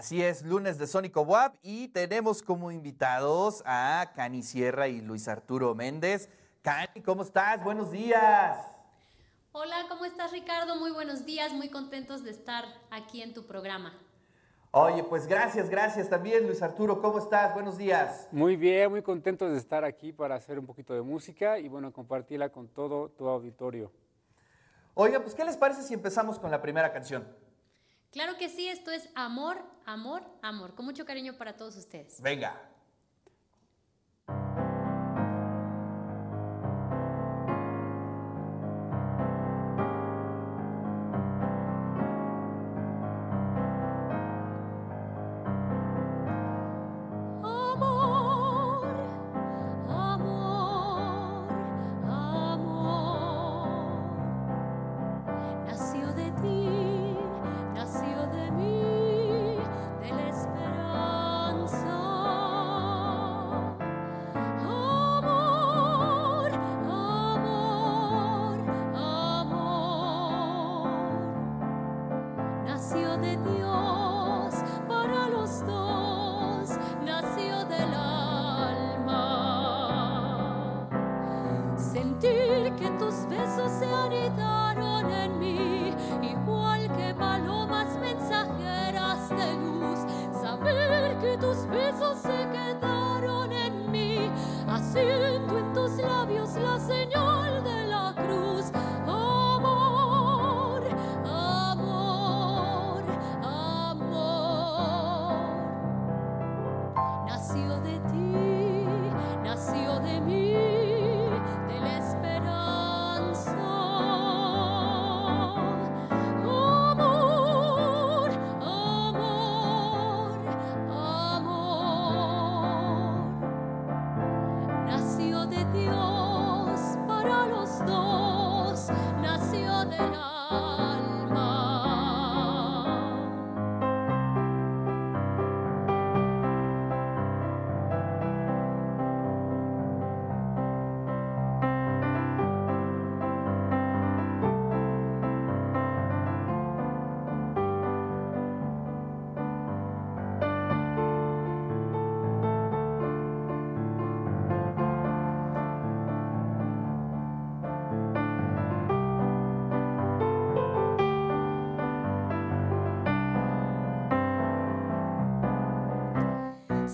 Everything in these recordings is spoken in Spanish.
Así es, lunes de Sónico WAP y tenemos como invitados a Cani Sierra y Luis Arturo Méndez. Cani, ¿cómo estás? Buenos días. Hola, ¿cómo estás Ricardo? Muy buenos días, muy contentos de estar aquí en tu programa. Oye, pues gracias, gracias también Luis Arturo, ¿cómo estás? Buenos días. Muy bien, muy contentos de estar aquí para hacer un poquito de música y bueno, compartirla con todo tu auditorio. Oiga, pues ¿qué les parece si empezamos con la primera canción? Claro que sí, esto es amor, amor, amor, con mucho cariño para todos ustedes. Venga.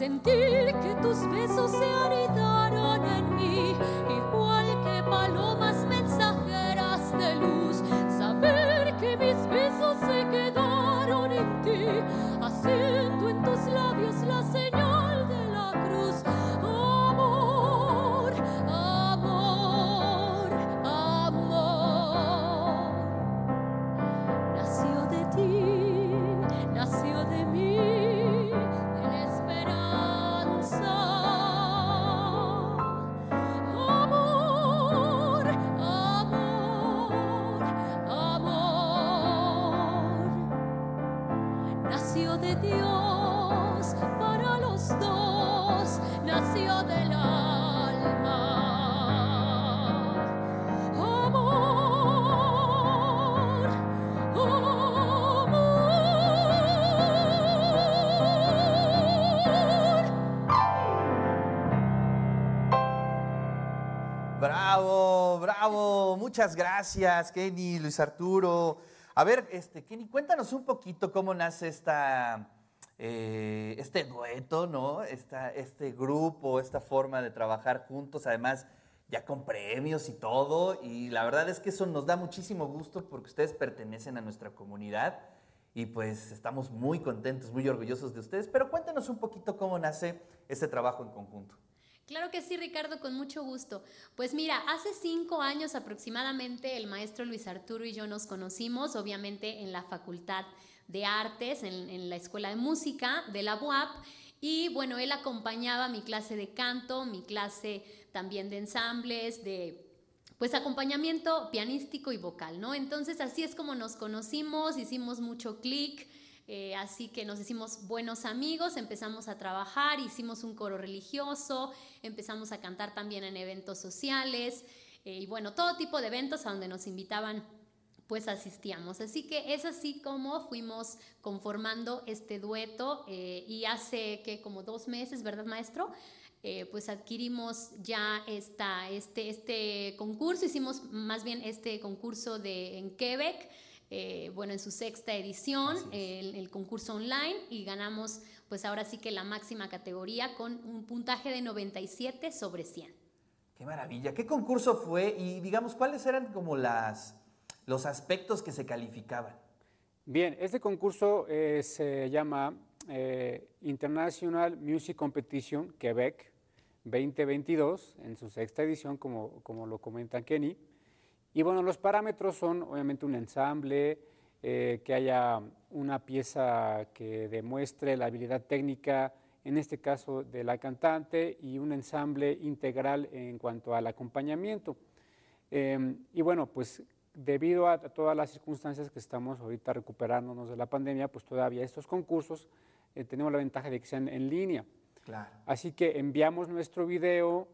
Sentir que tus besos se anidaron en mí, igual que palomas mensajeras de luz. Saber que mis besos se quedaron en ti, haciendo Nació de Dios para los dos, nació del alma. Bravo, bravo, muchas gracias, Kenny, Luis Arturo. A ver, este, Kenny, cuéntanos un poquito cómo nace esta, eh, este dueto, ¿no? Esta, este grupo, esta forma de trabajar juntos, además ya con premios y todo. Y la verdad es que eso nos da muchísimo gusto porque ustedes pertenecen a nuestra comunidad y pues estamos muy contentos, muy orgullosos de ustedes. Pero cuéntanos un poquito cómo nace este trabajo en conjunto. Claro que sí, Ricardo, con mucho gusto. Pues mira, hace cinco años aproximadamente el maestro Luis Arturo y yo nos conocimos, obviamente en la Facultad de Artes, en, la Escuela de Música de la UAP. Y bueno, él acompañaba mi clase de canto, mi clase también de ensambles, de pues acompañamiento pianístico y vocal, ¿no? Entonces así es como nos conocimos, hicimos mucho clic, eh, así que nos hicimos buenos amigos, empezamos a trabajar, hicimos un coro religioso, empezamos a cantar también en eventos sociales eh, y bueno, todo tipo de eventos a donde nos invitaban pues asistíamos. Así que es así como fuimos conformando este dueto eh, y hace que como dos meses, ¿verdad, maestro? Pues adquirimos ya esta, este, este concurso, hicimos más bien este concurso de, en Quebec, eh, bueno, en su sexta edición, el, el, concurso online, y ganamos pues ahora sí que la máxima categoría con un puntaje de 97 sobre 100. Qué maravilla, ¿qué concurso fue? Y digamos, ¿cuáles eran como las los aspectos que se calificaban. Bien, este concurso eh, se llama eh, International Music Competition Quebec 2022, en su sexta edición, como, como lo comenta Kenny. Y bueno, los parámetros son obviamente un ensamble, eh, que haya una pieza que demuestre la habilidad técnica, en este caso de la cantante, y un ensamble integral en cuanto al acompañamiento. y bueno, pues debido a todas las circunstancias que estamos ahorita recuperándonos de la pandemia, pues todavía estos concursos eh, tenemos la ventaja de que sean en línea. Claro. Así que enviamos nuestro video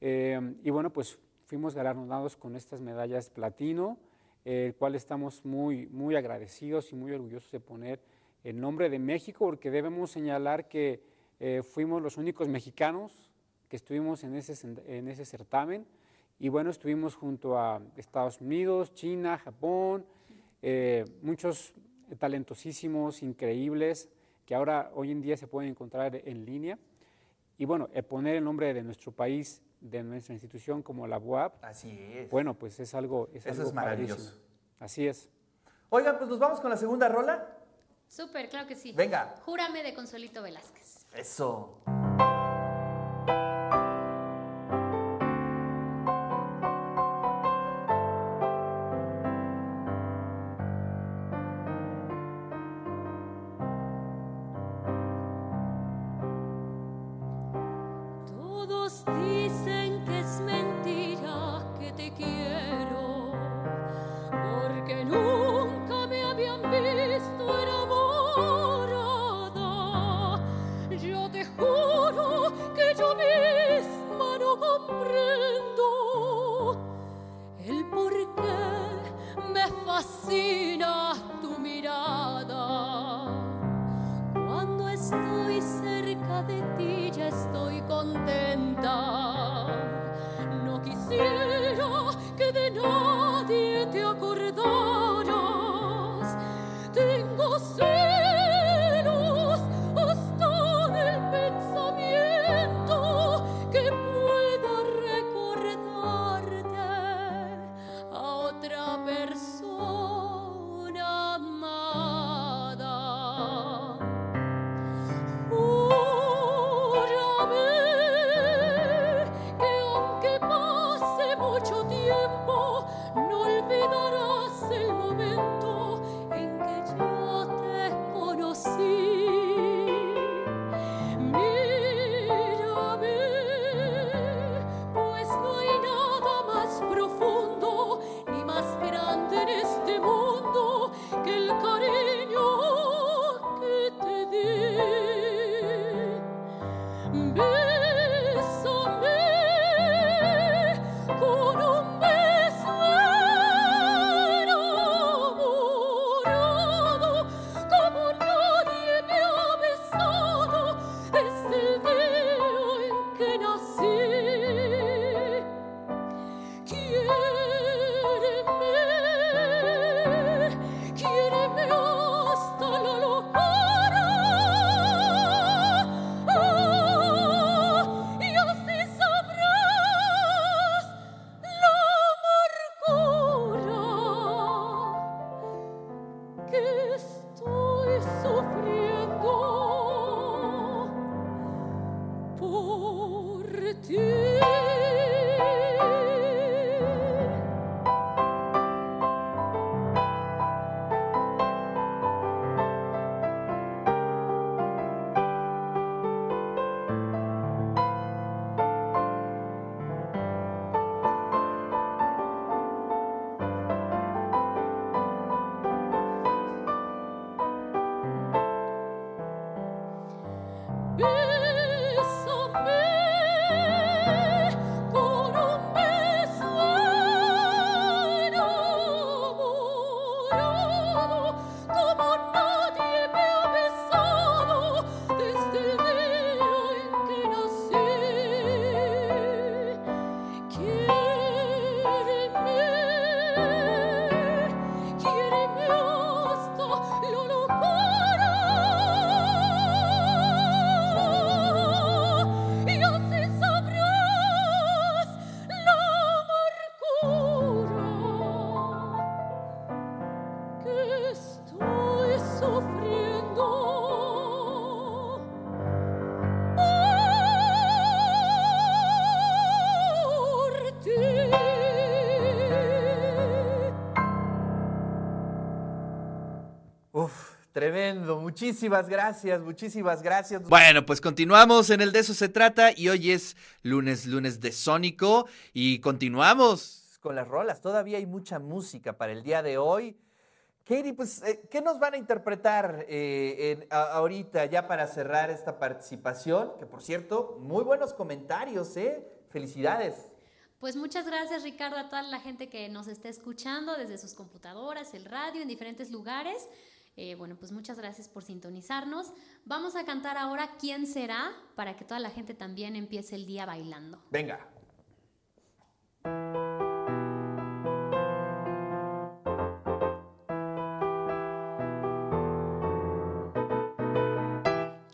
eh, y bueno, pues fuimos galardonados con estas medallas platino, el cual estamos muy, muy agradecidos y muy orgullosos de poner el nombre de México, porque debemos señalar que eh, fuimos los únicos mexicanos que estuvimos en ese, en ese certamen. Y bueno, estuvimos junto a Estados Unidos, China, Japón, eh, muchos talentosísimos, increíbles, que ahora hoy en día se pueden encontrar en línea. Y bueno, poner el nombre de nuestro país, de nuestra institución como la UAP. Así es. Bueno, pues es algo. Es Eso es maravilloso. Así es. Oigan, pues nos vamos con la segunda rola. Súper, claro que sí. Venga. Júrame de Consuelito Velázquez. Eso. Con Tremendo, muchísimas gracias, muchísimas gracias. Bueno, pues continuamos en el de eso se trata y hoy es lunes, lunes de Sónico y continuamos con las rolas. Todavía hay mucha música para el día de hoy. Katie, pues, eh, ¿qué nos van a interpretar eh, ahorita ya para cerrar esta participación? Que por cierto, muy buenos comentarios, ¿eh? Felicidades. Pues muchas gracias Ricardo a toda la gente que nos está escuchando desde sus computadoras, el radio, en diferentes lugares. Eh, bueno, pues muchas gracias por sintonizarnos. Vamos a cantar ahora ¿Quién será? para que toda la gente también empiece el día bailando. Venga.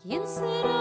¿Quién será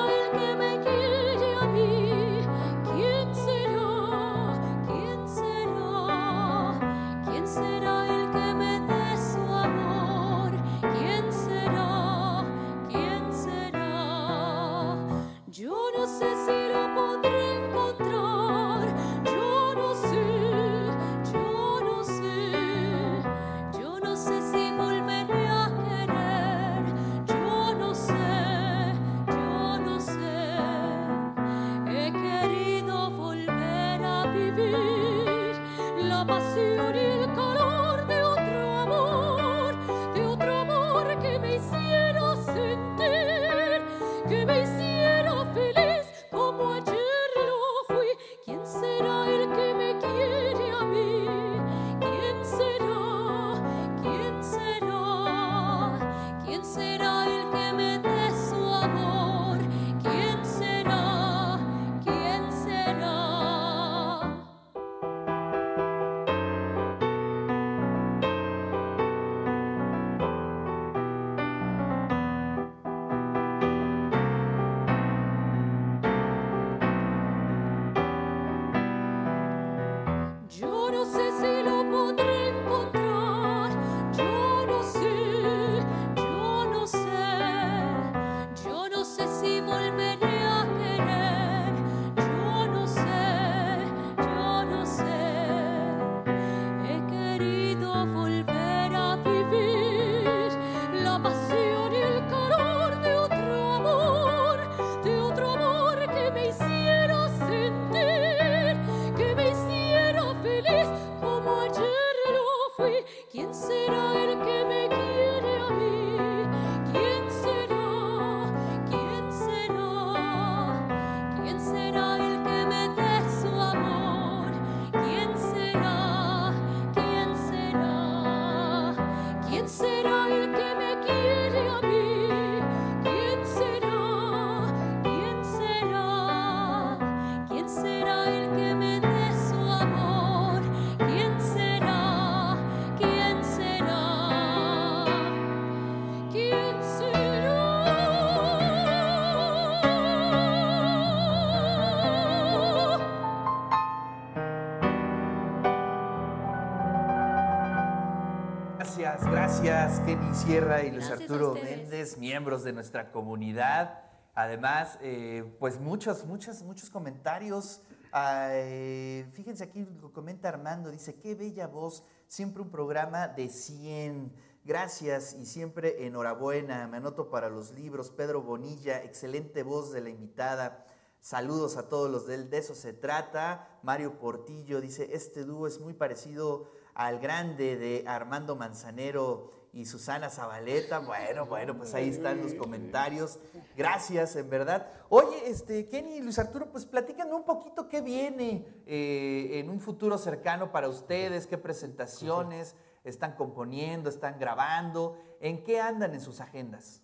Yo Gracias, Kenny Sierra y Luis Gracias Arturo. Méndez, miembros de nuestra comunidad. Además, eh, pues muchos, muchos, muchos comentarios. Fíjense aquí, lo comenta Armando, dice, qué bella voz, siempre un programa de 100. Gracias y siempre enhorabuena. Me anoto para los libros. Pedro Bonilla, excelente voz de la invitada. Saludos a todos los del De eso se trata. Mario Portillo dice, este dúo es muy parecido al grande de Armando Manzanero y Susana Zabaleta. Bueno, bueno, pues ahí están los comentarios. Gracias, en verdad. Oye, este, Kenny y Luis Arturo, pues platícanme un poquito qué viene eh, en un futuro cercano para ustedes, qué presentaciones están componiendo, están grabando, en qué andan en sus agendas.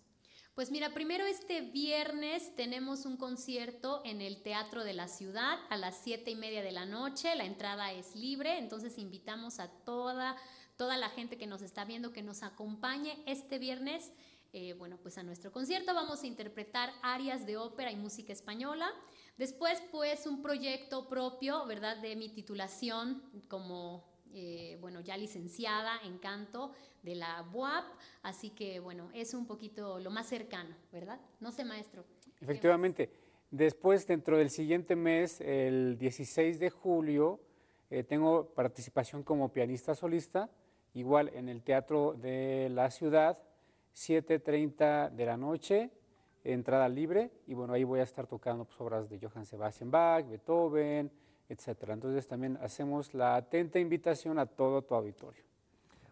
Pues mira, primero este viernes tenemos un concierto en el Teatro de la Ciudad a las siete y media de la noche. La entrada es libre, entonces invitamos a toda, toda la gente que nos está viendo que nos acompañe este viernes. eh, bueno, pues a nuestro concierto vamos a interpretar arias de ópera y música española. Después, pues un proyecto propio, ¿verdad? De mi titulación como eh, bueno, ya licenciada en canto de la BUAP, así que bueno, es un poquito lo más cercano, ¿verdad? No sé, maestro. Efectivamente. Después, dentro del siguiente mes, el 16 de julio, eh, tengo participación como pianista solista, igual en el Teatro de la Ciudad, 7.30 de la noche, entrada libre, y bueno, ahí voy a estar tocando pues, obras de Johann Sebastian Bach, Beethoven, etcétera. Entonces también hacemos la atenta invitación a todo tu auditorio.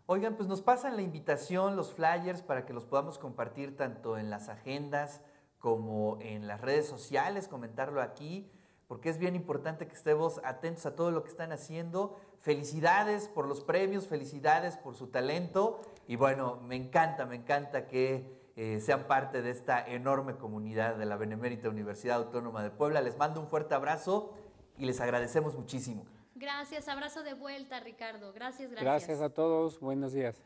Oigan, pues nos pasan la invitación, los flyers, para que los podamos compartir tanto en las agendas como en las redes sociales, comentarlo aquí, porque es bien importante que estemos atentos a todo lo que están haciendo. Felicidades por los premios, felicidades por su talento y bueno, me encanta, me encanta que eh, sean parte de esta enorme comunidad de la Benemérita Universidad Autónoma de Puebla. Les mando un fuerte abrazo y les agradecemos muchísimo. Gracias, abrazo de vuelta, Ricardo. Gracias, gracias. Gracias a todos, buenos días.